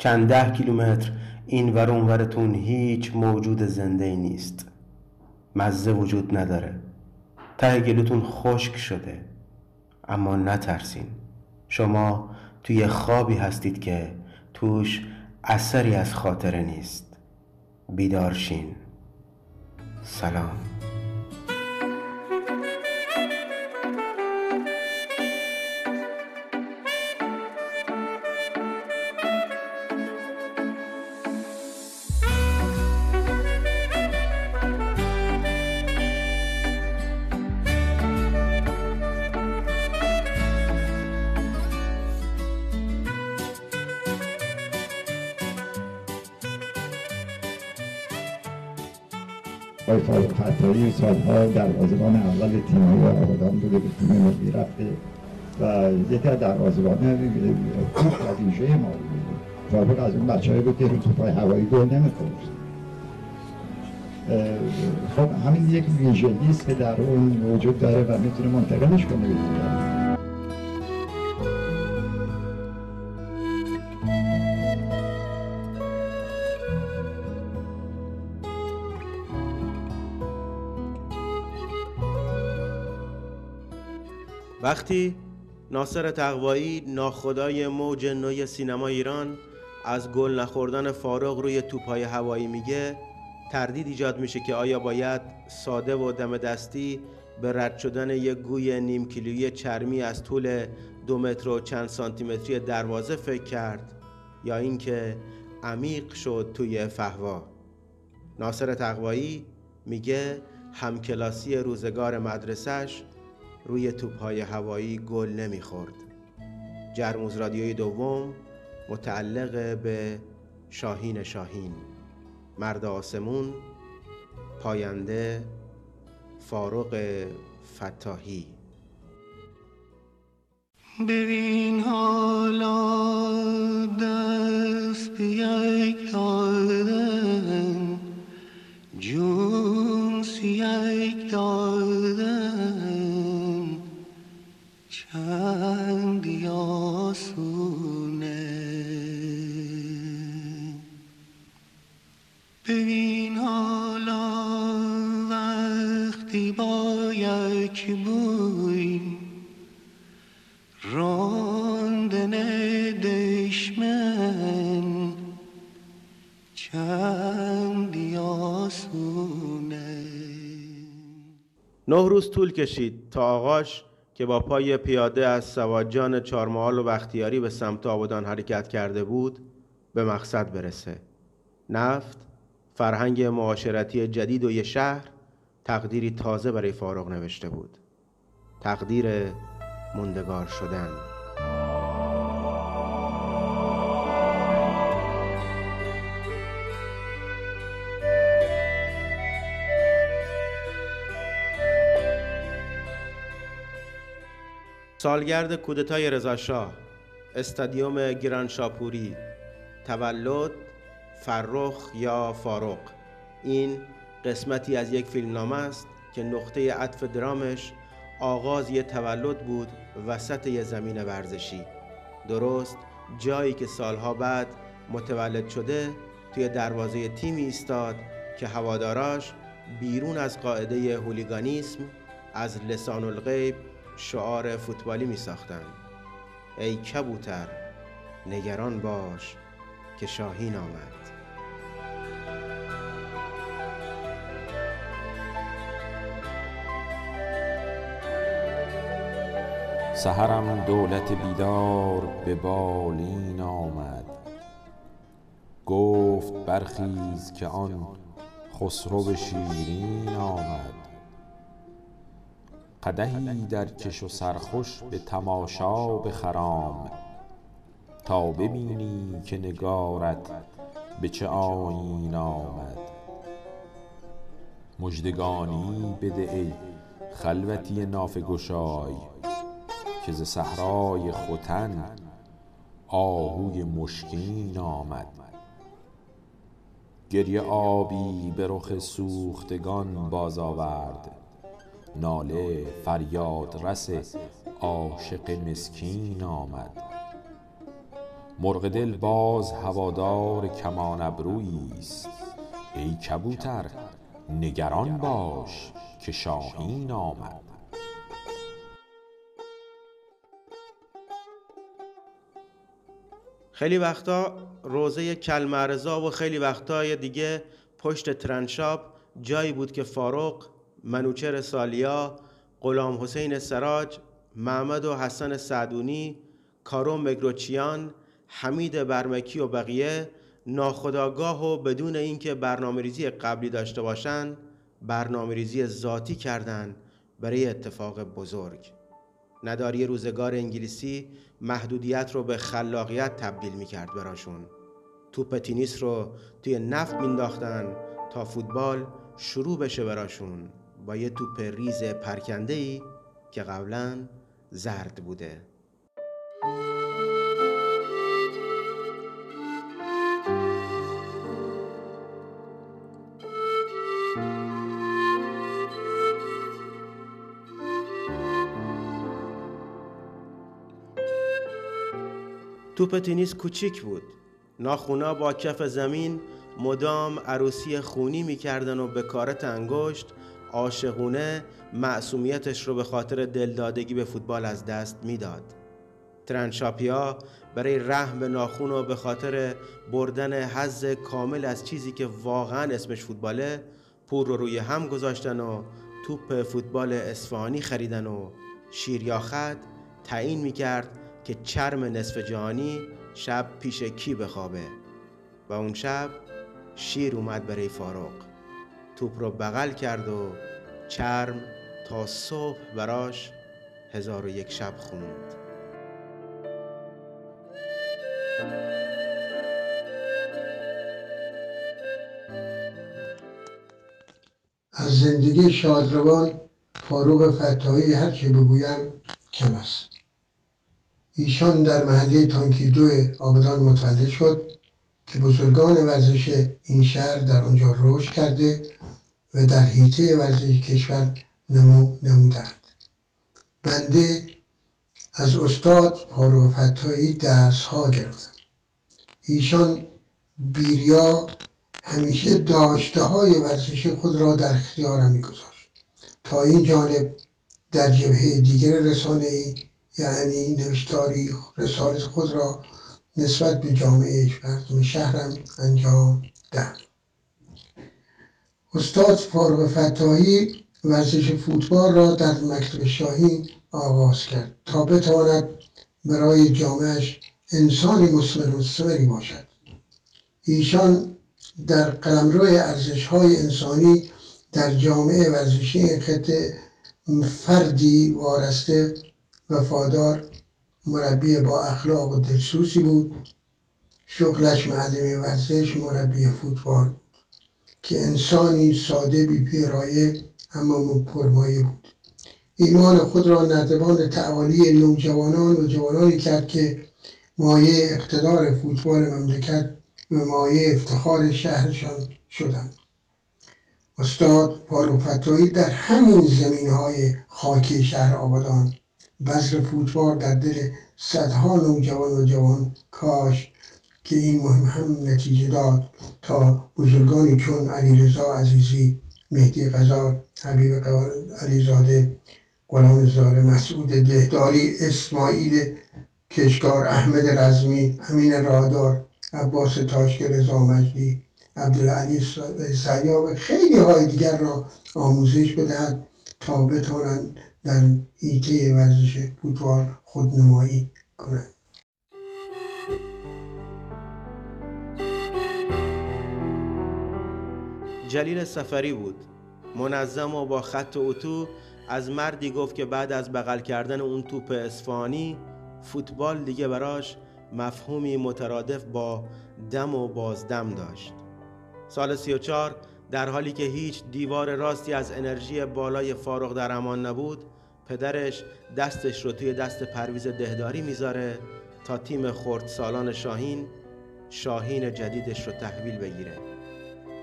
چند ده کیلومتر. این ور اونورتون هیچ موجود زنده ای نیست. مزه وجود نداره. ته گلوتون خشک شده. اما نترسین. شما توی خوابی هستید که توش اثری از خاطره نیست. بیدارشین سلام. سالها دروازه‌بان اول تیم آبادان بوده به تیم ملی رفته و یکی از دروازه‌بان ویژه ما بوده از اون بچه‌ای بود که توپای هوایی گل نمی‌خورد. خب همین یک ویژگی است که در اون وجود داره و می‌تونه منتقلش کنه به وقتی ناصر تقوایی ناخدای موج نوی سینما ایران از گل نخوردن فارغ روی توپای هوایی میگه تردید ایجاد میشه که آیا باید ساده و دم دستی به رد شدن یک گوی نیم کیلویی چرمی از طول دو متر و چند سانتی دروازه فکر کرد یا اینکه عمیق شد توی فهوا. ناصر تقوایی میگه همکلاسی روزگار مدرسهش روی توپهای هوایی گل نمی‌خورد. جرموز رادیوی دوم متعلق به شاهین شاهین. مرد آسمون پاینده فاروق فتاحی. ببین حالا دست یک دادن جون یک دادن. نه روز طول کشید تا آقاش که با پای پیاده از سواجان چارمحال و بختیاری به سمت آبادان حرکت کرده بود به مقصد برسه. نفت فرهنگ معاشرتی جدید و یه شهر تقدیری تازه برای فاروق نوشته بود. تقدیر موندگار شدن. سالگرد کودتای رضاشاه استادیوم گران شاپوری تولد فرخ یا فاروق. این قسمتی از یک فیلمنامه است که نقطه عطف درامش آغاز یه تولد بود وسط یه زمین ورزشی. درست جایی که سالها بعد متولد شده توی دروازه تیمی ایستاد که هواداراش بیرون از قاعده هولیگانیسم از لسان الغیب شعار فوتبالی می ساختن ای کبوتر نگران باش که شاهین آمد. سهرم دولت بیدار به بالین آمد. گفت برخیز که آن خسرو شیرین آمد. قدحی در کش و سرخوش به تماشا بخرام تا ببینی که نگارت به چه آیین آمد. مژدگانی بده ای خلوتی نافه گشای که ز صحرای ختن آهوی مشکین آمد. گریه آبی به رخ سوختگان باز آورد. ناله فریاد رس عاشق مسکین آمد. مرغ دل باز هوادار کمان ابرویی است. ای کبوتر نگران باش که شاهین آمد. خیلی وقتا روزه کلمرزا و خیلی وقتای دیگه پشت ترنشاب جایی بود که فاروق منوچر سالیا غلام حسین سراج محمد و حسن سعدونی کارون مگروچیان حمید برمکی و بقیه ناخداگاه و بدون اینکه برنامه ریزی قبلی داشته باشند برنامه ریزی ذاتی کردند برای اتفاق بزرگ. نداری روزگار انگلیسی محدودیت رو به خلاقیت تبدیل می‌کرد براشون. توپ تینیس رو توی نفت مینداختن تا فوتبال شروع بشه براشون. با یه توپ ریز پرکنده ای که قبلا زرد بوده. توپ تنیس کوچیک بود. ناخونا با کف زمین مدام عروسی خونی می‌کردن و به کارت انگشت عاشقونه معصومیتش رو به خاطر دلدادگی به فوتبال از دست می‌داد. ترنشاپیا برای رحم به ناخون و به خاطر بردن حز کامل از چیزی که واقعا اسمش فوتباله پول رو روی هم گذاشتن و توپ فوتبال اصفهانی خریدن و شیریاخت تعیین می‌کرد که چرم نصف جهانی شب پیش کی بخوابه. و اون شب شیر اومد برای فاروق. توپ رو بغل کرد و چرم تا صبح براش هزار و یک شب خوند. از زندگی شادروان فاروق فتاحی هر که بگویم کم است. ایشان در محله تانکی دو آبادان متولد شد. که بزرگان ورزش این شهر در آنجا رشد کرده و در حیطه ورزش کشور نمو نمودند. بنده از استاد فاروق درس ها گرفتم. ایشان بیریا همیشه داشته های ورزش خود را در اختیارم میگذاشت. تا این جانب در جبهه دیگر رسانه ای یعنی نوشتاری رسالت خود را نسبت به جامعه مردم شهرم انجام دهم استاد فارغ فتاحی ورزش فوتبال را در مکتب شاهین آغاز کرد تا بتواند برای جامعهش انسانی مستمری باشد. ایشان در قلمرو ارزش های انسانی در جامعه ورزشی خطه فردی وارسته وفادار مربی با اخلاق و دلسوزی بود. شغلش معلم ورزش مربی فوتبال. که انسانی ساده بی پیرایه اما پرمایه بود. ایمان خود را نردبان تعالی نوجوانان و جوانانی کرد که مایه اقتدار فوتبال مملکت و مایه افتخار شهرشان شدند. استاد پاروفتایی در همین زمین های خاکی شهر آبادان بذر فوتبال در دل صدها نوجوان و جوان کاش که این مهم هم نتیجه داد تا بزرگانی چون علیرضا عزیزی مهدی قزار حبیب علیزاده غلام زاده مسعود دهداری اسماعیل کشکار احمد رزمی امین رادار عباس تاشک رضا مجدی عبدالعلی سیاب خیلی های دیگر را آموزش بدهد تا بتوانند در ایده ورزش فوتبال خودنمایی کنند جلیل سفری بود. منظم و با خط اتو از مردی گفت که بعد از بغل کردن اون توپ اسفانی فوتبال دیگه براش مفهومی مترادف با دم و بازدم داشت. سال 34 در حالی که هیچ دیوار راستی از انرژی بالای فارغ در امان نبود پدرش دستش رو توی دست پرویز دهداری می‌ذاره تا تیم خورد سالان شاهین شاهین جدیدش رو تحویل بگیره.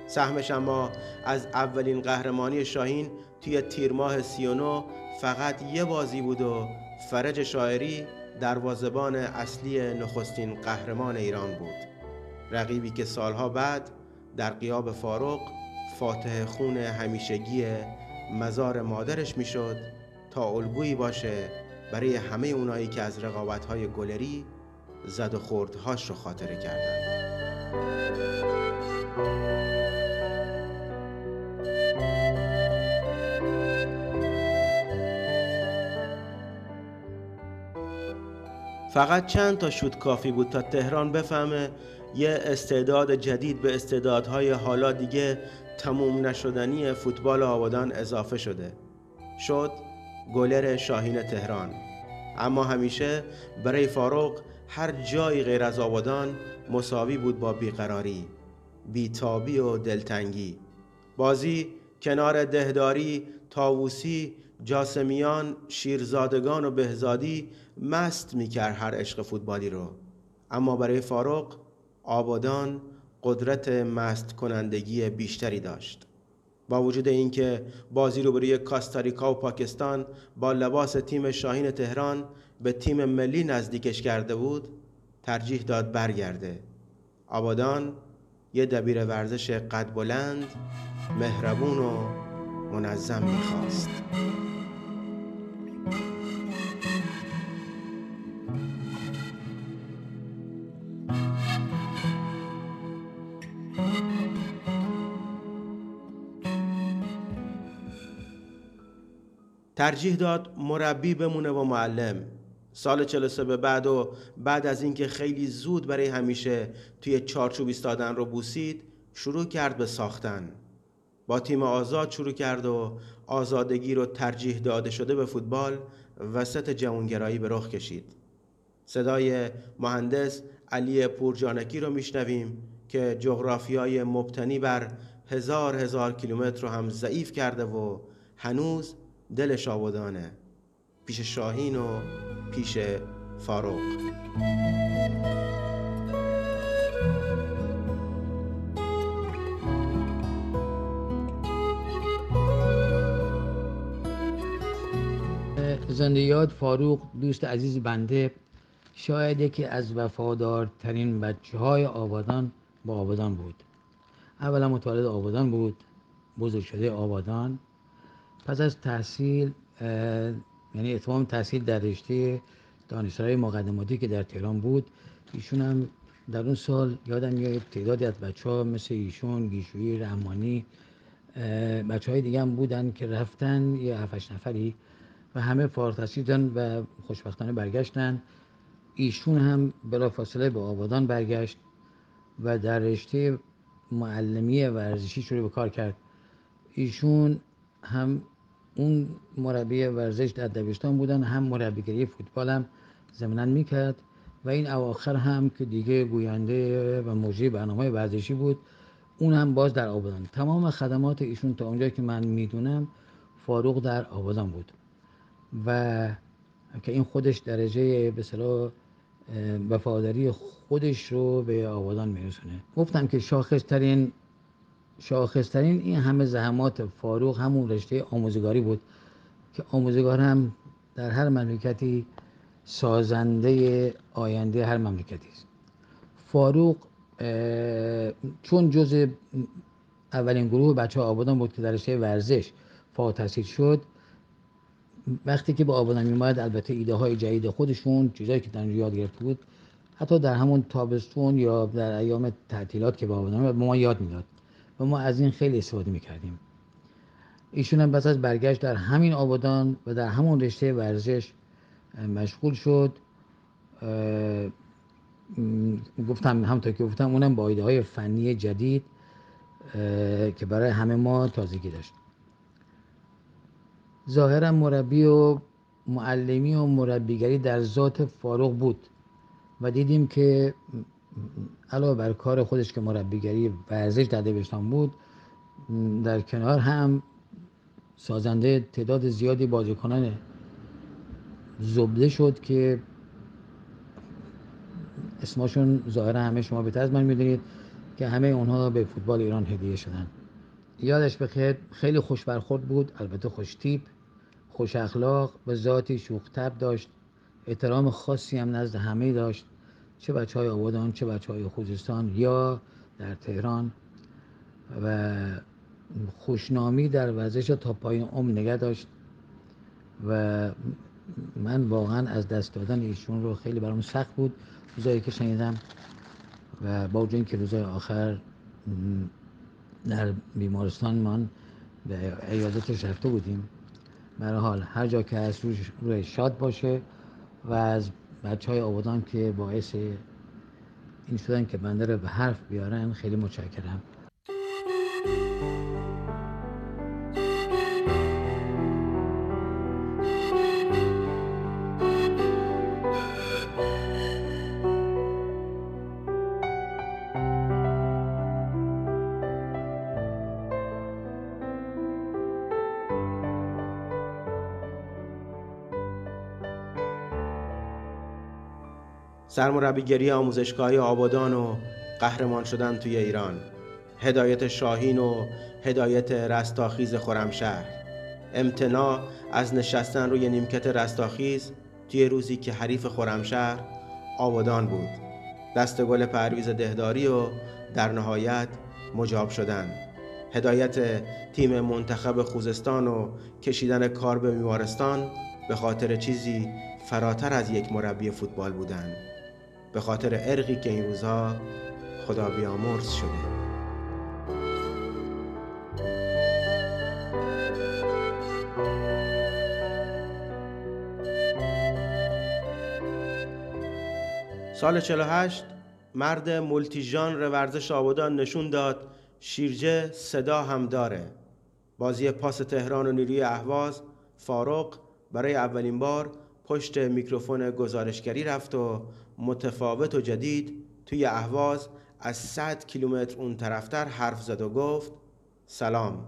سهمش اما از اولین قهرمانی شاهین توی تیر ماه 39 فقط یه بازی بود و فرج شاعری دروازبان اصلی نخستین قهرمان ایران بود. رقیبی که سالها بعد در قیاب فاروق فاتح خون همیشگی مزار مادرش می‌شد تا الگویی باشه برای همه اونایی که از رقابت‌های گلری زد و خوردهاش رو خاطره کردن. فقط چند تا شد کافی بود تا تهران بفهمه یه استعداد جدید به استعدادهای حالا دیگه تموم نشدنی فوتبال آبادان اضافه شده. شد گلر شاهین تهران. اما همیشه برای فاروق هر جایی غیر از آبادان مساوی بود با بیقراری بیتابی و دلتنگی. بازی کنار دهداری تاووسی جاسمیان شیرزادگان و بهزادی مست می‌کرد هر عشق فوتبالی رو. اما برای فاروق آبادان قدرت مست کنندگی بیشتری داشت. با وجود اینکه بازی رو برای کاستاریکا و پاکستان با لباس تیم شاهین تهران به تیم ملی نزدیکش کرده بود ترجیح داد برگرده. آبادان یه دبیر ورزش قد بلند مهربون و منظم می‌خواست. ترجیح داد مربی بمونه و معلم. سال 43 به بعد و بعد از اینکه خیلی زود برای همیشه توی چارچوب ایستادن رو بوسید شروع کرد به ساختن. با تیم آزاد شروع کرد و آزادگی رو ترجیح داده شده به فوتبال وسط جوانگرایی به رخ کشید. صدای مهندس علی پورجانکی رو میشنویم. که جغرافیای مبتنی بر هزار هزار کیلومتر رو هم ضعیف کرده و هنوز دلش آبادانه. پیش شاهین و پیش فاروق. زنده یاد فاروق دوست عزیز بنده شاید یکی از وفادارترین بچه های آبادان با آبادان بود. اولا متولد آبادان بود بزرگ شده آبادان. پس از تحصیل یعنی اتمام تحصیل در رشته دانشگاه مقدماتی که در تهران بود ایشون هم در اون سال یادم میاد تعدادی از بچه مثل ایشون گیشوی رحمانی بچه های دیگه هم بودن که رفتن یه هفتش نفری و همه فارغ تحصیل و خوشبختانه برگشتن. ایشون هم بلا فاصله به آبادان برگشت. و در رشته معلمی ورزشی شروع به کار کرد. ایشون هم اون مربی ورزش در دبستان بودن هم مربیگری فوتبال هم زمینن می‌کرد و این اواخر هم که دیگه گوینده و مجری برنامه ورزشی بود اون هم باز در آبادان تمام خدمات ایشون تا اونجا که من می‌دونم فاروق در آبادان بود. و که این خودش درجه به وفاداری خودش رو به آبادان میرسونه. گفتم که شاخصترین شاخصترین این همه زحمات فاروق همون رشته آموزگاری بود که آموزگار هم در هر مملکتی سازنده آینده هر مملکتی است. فاروق چون جز اولین گروه بچه آبادان بود که در رشته ورزش فاق تحصیل شد وقتی که به آبادان میماید البته ایده های جدید خودشون چیزایی که در یاد گرفته بود حتی در همون تابستون یا در ایام تعطیلات که به آبادان به ما یاد می‌داد. و ما از این خیلی استفاده می‌کردیم. ایشون هم پس از برگشت در همین آبادان و در همون رشته ورزش مشغول شد. گفتم همونطور که گفتم اونم با ایده های فنی جدید که برای همه ما تازگی داشت. ظاهرا مربی و معلمی و مربیگری در ذات فاروق بود و دیدیم که علاوه بر کار خودش که مربیگری ورزش در دبستان بود در کنار هم سازنده تعداد زیادی بازیکنان زبده شد که اسمشون ظاهرا همه شما بهتر از من می‌دونید که همه اونها به فوتبال ایران هدیه شدن. یادش بخیر خیلی خوش برخورد بود البته خوش تیپ. خوش اخلاق به ذاتی شوخ تب داشت. احترام خاصی هم نزد همه داشت. چه بچه های آبادان چه بچه های خوزستان یا در تهران. و خوشنامی در ورزش تا پایین عمر نگه داشت. و من واقعا از دست دادن ایشون رو خیلی برام سخت بود. روزایی که شنیدم و با وجود که روزای آخر در بیمارستان من به عیادتش رفته بودیم. برای حال هر جا که از روش روی شاد باشه و از بچه های آبادان که باعث این شدن که بنده رو به حرف بیارن خیلی متشکرم. سرمربیگری آموزشگاهی آبادان و قهرمان شدن توی ایران هدایت شاهین و هدایت رستاخیز خرمشهر. امتناع از نشستن روی نیمکت رستاخیز توی روزی که حریف خرمشهر آبادان بود. دست گل پرویز دهداری و در نهایت مجاب شدن. هدایت تیم منتخب خوزستان و کشیدن کار به بیمارستان به خاطر چیزی فراتر از یک مربی فوتبال بودن. به خاطر ارقی که این روزها خدا بیامرز شده سال 48 مرد مولتی ژانر ورزش آبادان نشون داد شیرجه صدا هم داره. بازی پاس تهران و نیروی اهواز فاروق برای اولین بار پشت میکروفون گزارشگری رفت و متفاوت و جدید توی اهواز از 100 کیلومتر اون طرفتر حرف زد و گفت سلام.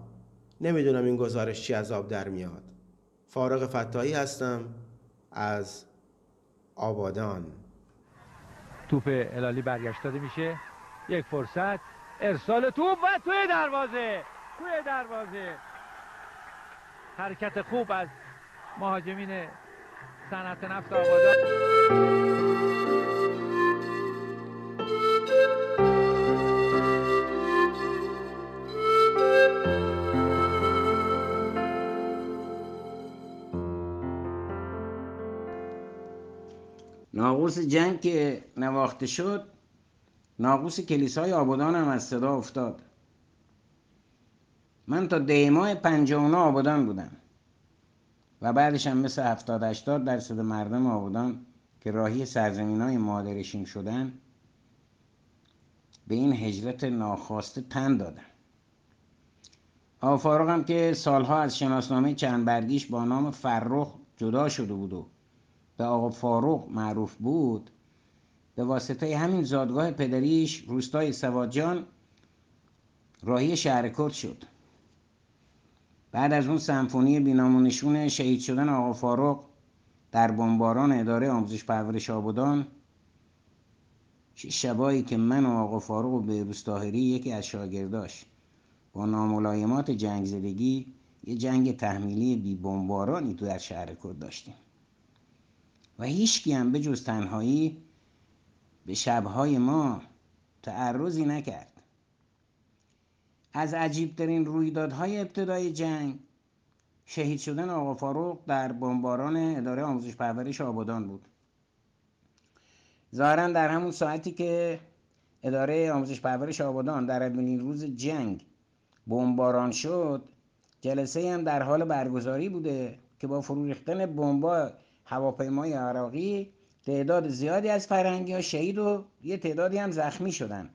نمی‌دونم این گزارش چی از آب در میاد. فارغ فتایی هستم از آبادان. توپ الالی برگشت داده میشه. یک فرصت. ارسال توپ و توی دروازه. توی دروازه. حرکت خوب از مهاجمین صنعت نفت آبادان. ناقوس جنگ که نواخته شد ناقوس کلیسای آبادان هم از صدا افتاد. من تا دیماه پنجاونه آبادان بودم و بعدش هم مثل هفتاد هشتاد درصد مردم آبادان که راهی سرزمین های مادرشین شدن به این هجرت ناخواسته تن دادن. آقا هم که سالها از شناسنامه چند برگیش با نام فرخ جدا شده بود و به آقا فاروق معروف بود به واسطه همین زادگاه پدریش روستای سوادجان راهی شهر کرد شد. بعد از اون سمفونی بینامونشون شهید شدن آقا فاروق در بمباران اداره آموزش پرورش آبادان شبایی که من و آقا فاروق و بهروز طاهری یکی از شاگرداش با ناملایمات جنگ زدگی یه جنگ تحمیلی بی بمبارانی تو در شهر کرد داشتیم. و هیچکی هم به جز تنهایی به شبهای ما تعرضی نکرد. از عجیبترین رویدادهای ابتدای جنگ شهید شدن آقا فاروق در بمباران اداره آموزش پرورش آبادان بود. ظاهرا در همون ساعتی که اداره آموزش پرورش آبادان در اولین روز جنگ بمباران شد جلسه هم در حال برگزاری بوده که با فرو ریختن بمبا هواپیمای عراقی تعداد زیادی از فرنگی ها شهید و یه تعدادی هم زخمی شدن.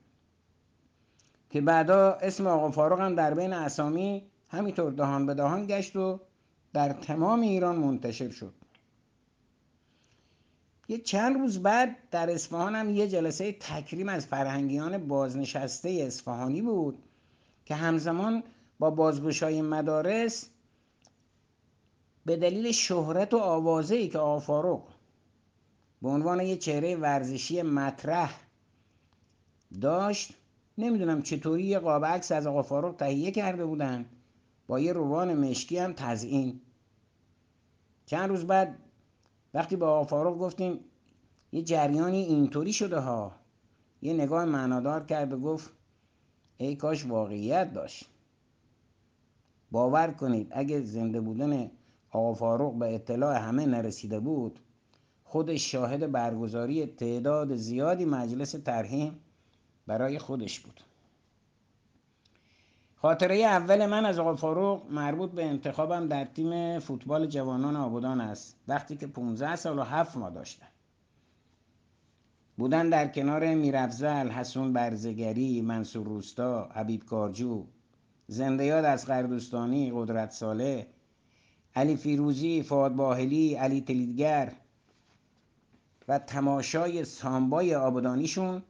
که بعدا اسم آقا فاروق هم در بین اسامی همینطور دهان به دهان گشت و در تمام ایران منتشر شد. یه چند روز بعد در اصفهان هم یه جلسه تکریم از فرهنگیان بازنشسته اصفهانی بود که همزمان با بازگشای مدارس به دلیل شهرت و آوازه ای که آقا فاروق به عنوان یه چهره ورزشی مطرح داشت نمی‌دونم چطوری یه قاب عکس از آقا فاروق تهیه کرده بودن. با یه روان مشکی هم تزئین چند روز بعد وقتی با آقا فاروق گفتیم یه جریانی اینطوری شده ها. یه نگاه معنادار کرد و گفت ای کاش واقعیت داشت. باور کنید اگه زنده بودن آقا فاروق به اطلاع همه نرسیده بود. خودش شاهد برگزاری تعداد زیادی مجلس ترهیم برای خودش بود. خاطره اول من از آقا فاروق مربوط به انتخابم در تیم فوتبال جوانان آبادان است. وقتی که 15 سال و 7 ماه داشتم. بودن در کنار میرفزل، حسون برزگری، منصور روستا، حبیب کارجو زنده یاد از قردوستانی، قدرت ساله علی فیروزی، فاد باهلی، علی تلیدگر و تماشای سامبای آبادانیشون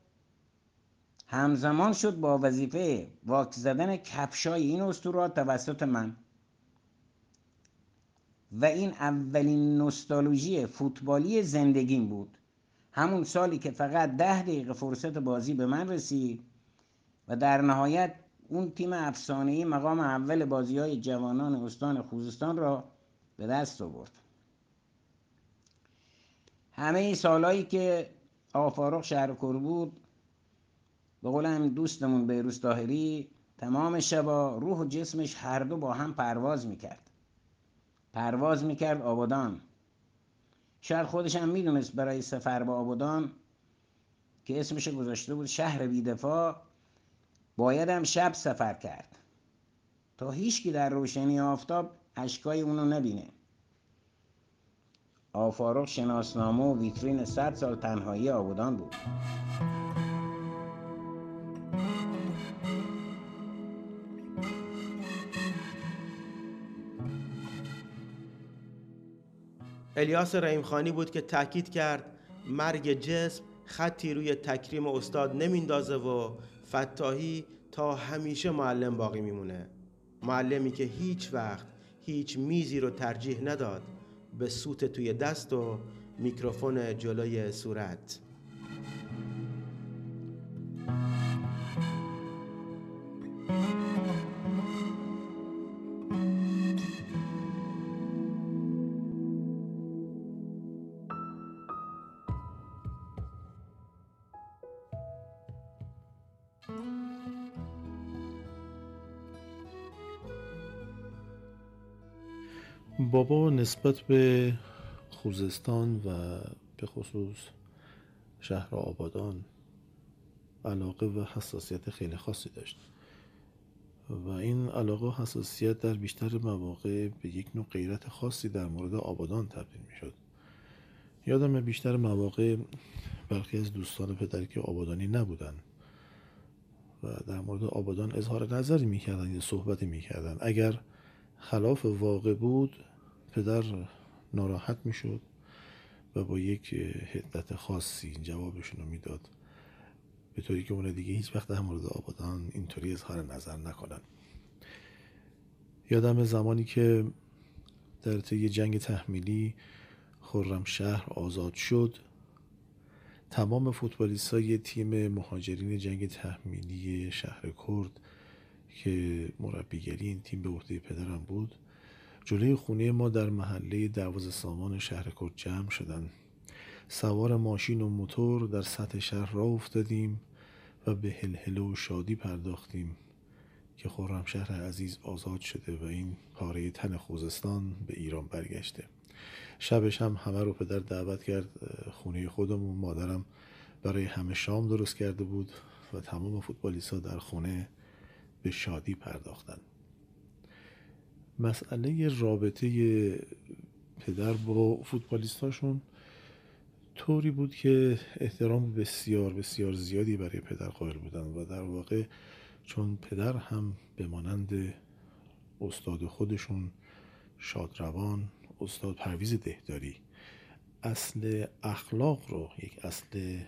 همزمان شد با وظیفه واک زدن کفشای این اسطوره توسط من. و این اولین نوستالژی فوتبالی زندگیم بود. همون سالی که فقط ده دقیقه فرصت بازی به من رسید و در نهایت اون تیم افسانه‌ای مقام اول بازی های جوانان استان خوزستان را به دست آورد. همه این سالهایی که آقا فاروق شهرکور بود به قول هم دوستمون بیروس طاهری تمام شبا روح و جسمش هر دو با هم پرواز می‌کرد. پرواز می‌کرد آبادان. شاید خودش هم می‌دونست برای سفر به آبادان که اسمش گذاشته بود شهر بیدفاع باید هم شب سفر کرد. تا هیچکی در روشنی آفتاب اشکای اونو نبینه. آفاروق شناسنامه و ویترین صد سال تنهایی آبادان بود. الیاس رحیمخانی بود که تاکید کرد مرگ جسم خطی روی تکریم استاد نمیندازه و فتاحی تا همیشه معلم باقی میمونه. معلمی که هیچ وقت هیچ میزی رو ترجیح نداد. به سوت توی دست و میکروفون جلوی صورت. بابا نسبت به خوزستان و به خصوص شهر آبادان علاقه و حساسیت خیلی خاصی داشت. و این علاقه و حساسیت در بیشتر مواقع به یک نوع غیرت خاصی در مورد آبادان تبدیل می شد یادم بیشتر مواقع برخی از دوستان پدری که آبادانی نبودن و در مورد آبادان اظهار نظری می‌کردن یا صحبتی می‌کردن. اگر خلاف واقع بود پدر ناراحت می‌شد و با یک حدت خاصی جوابشون رو می‌داد. به طوری که اون دیگه هیچ وقت در مورد آبادان اینطوری اظهار نظر نکنن. یادم زمانی که در طی جنگ تحمیلی خرم شهر آزاد شد تمام فوتبالیست های تیم مهاجرین جنگ تحمیلی شهر کرد که مربیگری این تیم به عهده پدرم بود جلوی خونه ما در محله دروازه سامان شهر کرد جمع شدن. سوار ماشین و موتور در سطح شهر را افتادیم و به هلهله و شادی پرداختیم که شهر عزیز آزاد شده و این پاره تن خوزستان به ایران برگشته. شبش هم همه رو پدر دعوت کرد خونه خودمون مادرم برای همه شام درست کرده بود و تمام فوتبالیستا در خونه به شادی پرداختن. مسئله رابطه پدر با فوتبالیستاشون طوری بود که احترام بسیار بسیار زیادی برای پدر قائل بودن و در واقع چون پدر هم به مانند استاد خودشون شادروان استاد پرویز دهداری اصل اخلاق رو یک اصل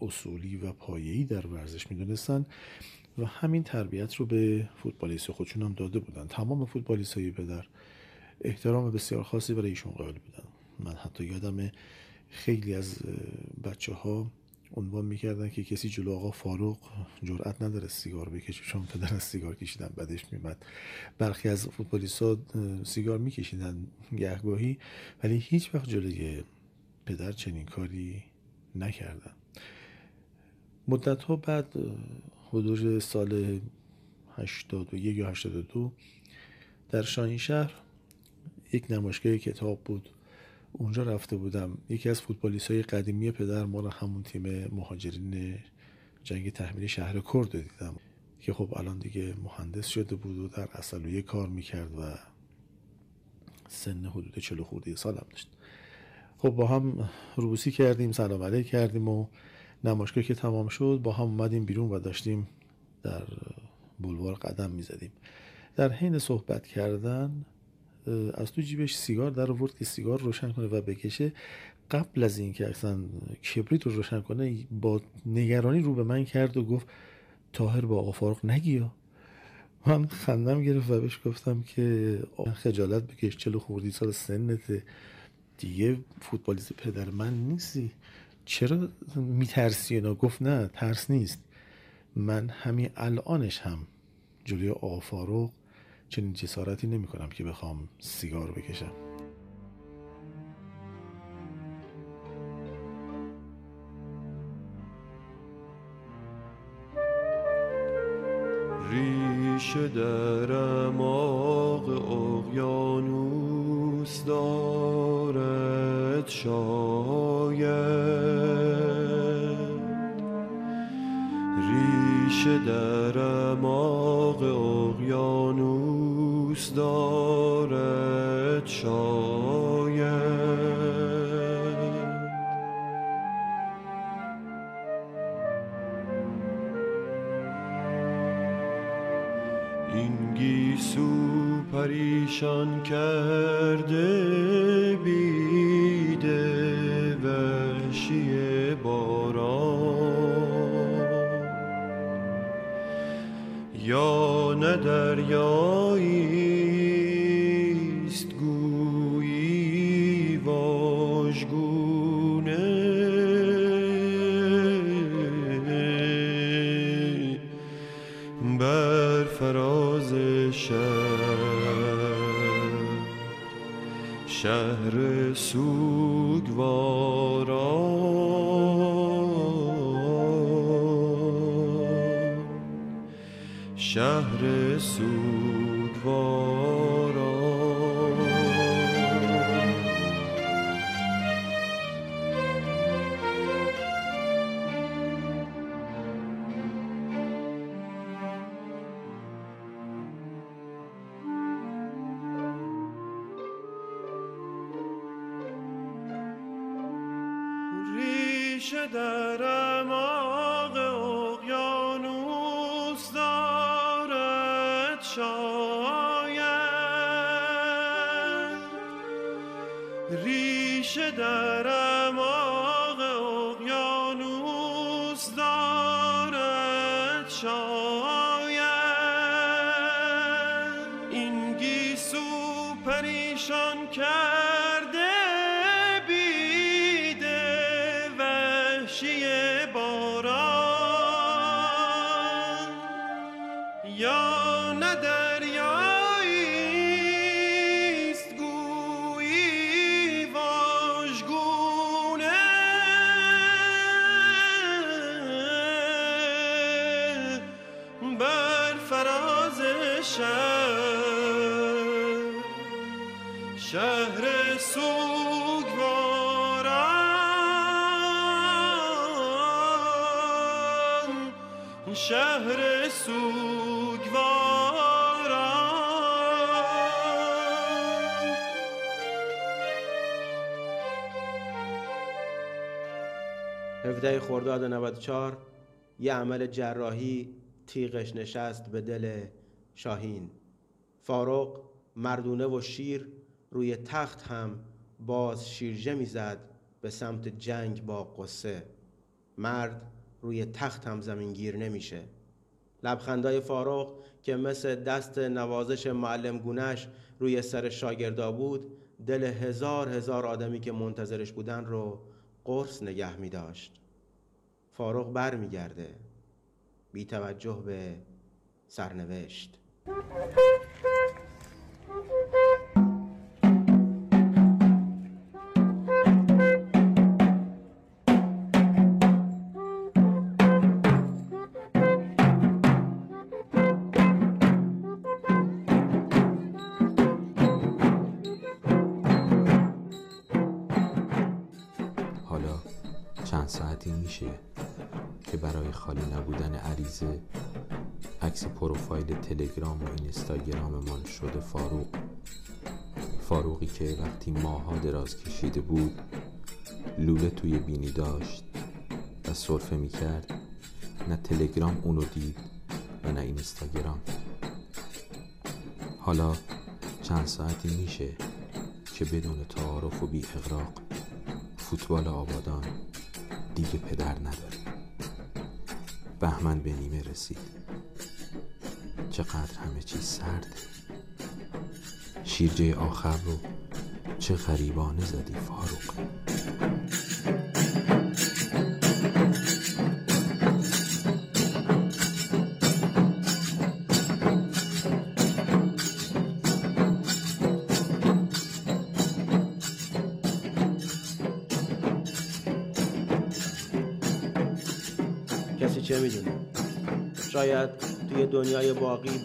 اصولی و پایه‌ای در ورزش می‌دونستن. و همین تربیت رو به فوتبالیست خودشون هم داده بودن. تمام فوتبالیست های پدر احترام بسیار خاصی برای ایشون قائل بودن. من حتی یادم خیلی از بچه ها عنوان می‌کردن که کسی جلو آقا فاروق جرأت نداره سیگار بکشه چون پدر از سیگار کشیدن بدش میمد. برخی از فوتبالیست ها سیگار میکشیدن گهگاهی ولی هیچ وقت جلوی پدر چنین کاری نکردن. مدت ها بعد حدود سال 81 یا 82 در شاهین شهر یک نمایشگاه کتاب بود. اونجا رفته بودم. یکی از فوتبالیست های قدیمی پدر ما رو همون تیم مهاجرین جنگ تحمیل شهر کرد دیدم که خب الان دیگه مهندس شده بود و در اصلویه کار می‌کرد و سن حدود چلو خورده سال هم داشت. خب با هم روسی کردیم سلام علیک کردیم و نمایشگاه که تمام شد با هم اومدیم بیرون و داشتیم در بلوار قدم می‌زدیم. در حین صحبت کردن از تو جیبش سیگار در آورد که سیگار روشن کنه و بکشه. قبل از اینکه اصلا کبریت رو روشن کنه با نگرانی رو به من کرد و گفت تاهر با آقا فاروق نگیا من خندم گرفت و بهش گفتم که خجالت بکش چلو خوردی سال سنت دیگه فوتبالیست پدر من نیستی. چرا میترسی اینا گفت نه ترس نیست. من همین الانش هم جلوی آقا فاروق چنین جسارتی نمی کنم که بخوام سیگار بکشم. ریشه در اماق اقیانوس دارد شاید ریشه در اماق اقیانوس دارد شاید واژگونه بر فراز شهر شهر سوگواران شهر سوگواران شاید این گیسو پریشان کرده 17 خرداد 94 یه عمل جراحی تیغش نشست به دل شاهین. فاروق مردونه و شیر روی تخت هم باز شیرجه می‌زد به سمت جنگ با قصه مرد روی تخت هم زمینگیر نمیشه. لبخندای فاروق که مثل دست نوازش معلم گونش روی سر شاگردا بود دل هزار هزار آدمی که منتظرش بودن رو قرص نگه می داشت فاروق بر می گرده بی توجه به سرنوشت. عریضه عکس پروفایل تلگرام و اینستاگراممان شده فاروق. فاروقی که وقتی ماها دراز کشیده بود لوله توی بینی داشت و صرفه می‌کرد. نه تلگرام اونو دید و نه اینستاگرام. حالا چند ساعتی میشه که بدون تعارف و بی اغراق فوتبال آبادان دیگه پدر نداره. بهمن به نیمه رسید. چقدر همه چیز سرده شیرجه آخر رو چه غریبانه زدی فاروق.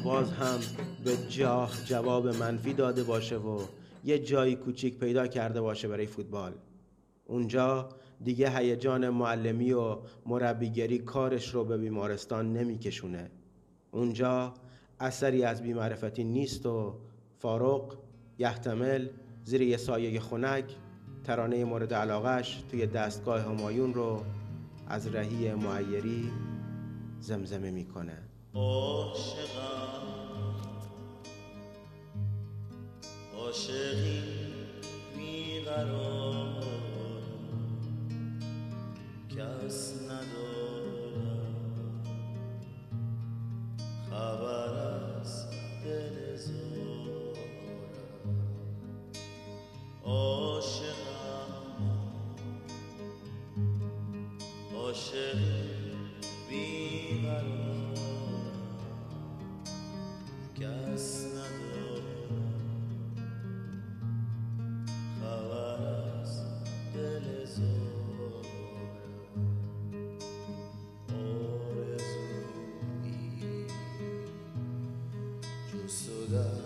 باز هم به جاه جواب منفی داده باشه و یه جایی کوچیک پیدا کرده باشه برای فوتبال. اونجا دیگه هیجان معلمی و مربیگری کارش رو به بیمارستان نمیکشونه. اونجا اثری از بیمعرفتی نیست و فاروق یحتمل زیر یه سایه خنک ترانه مورد علاقش توی دستگاه همایون رو از رهی معیری زمزمه می‌کنه. عاشقم. عاشقی بیقرار کس ندارم. خبر از دل زارم. عاشقم. عاشقی آرزویی جز تو در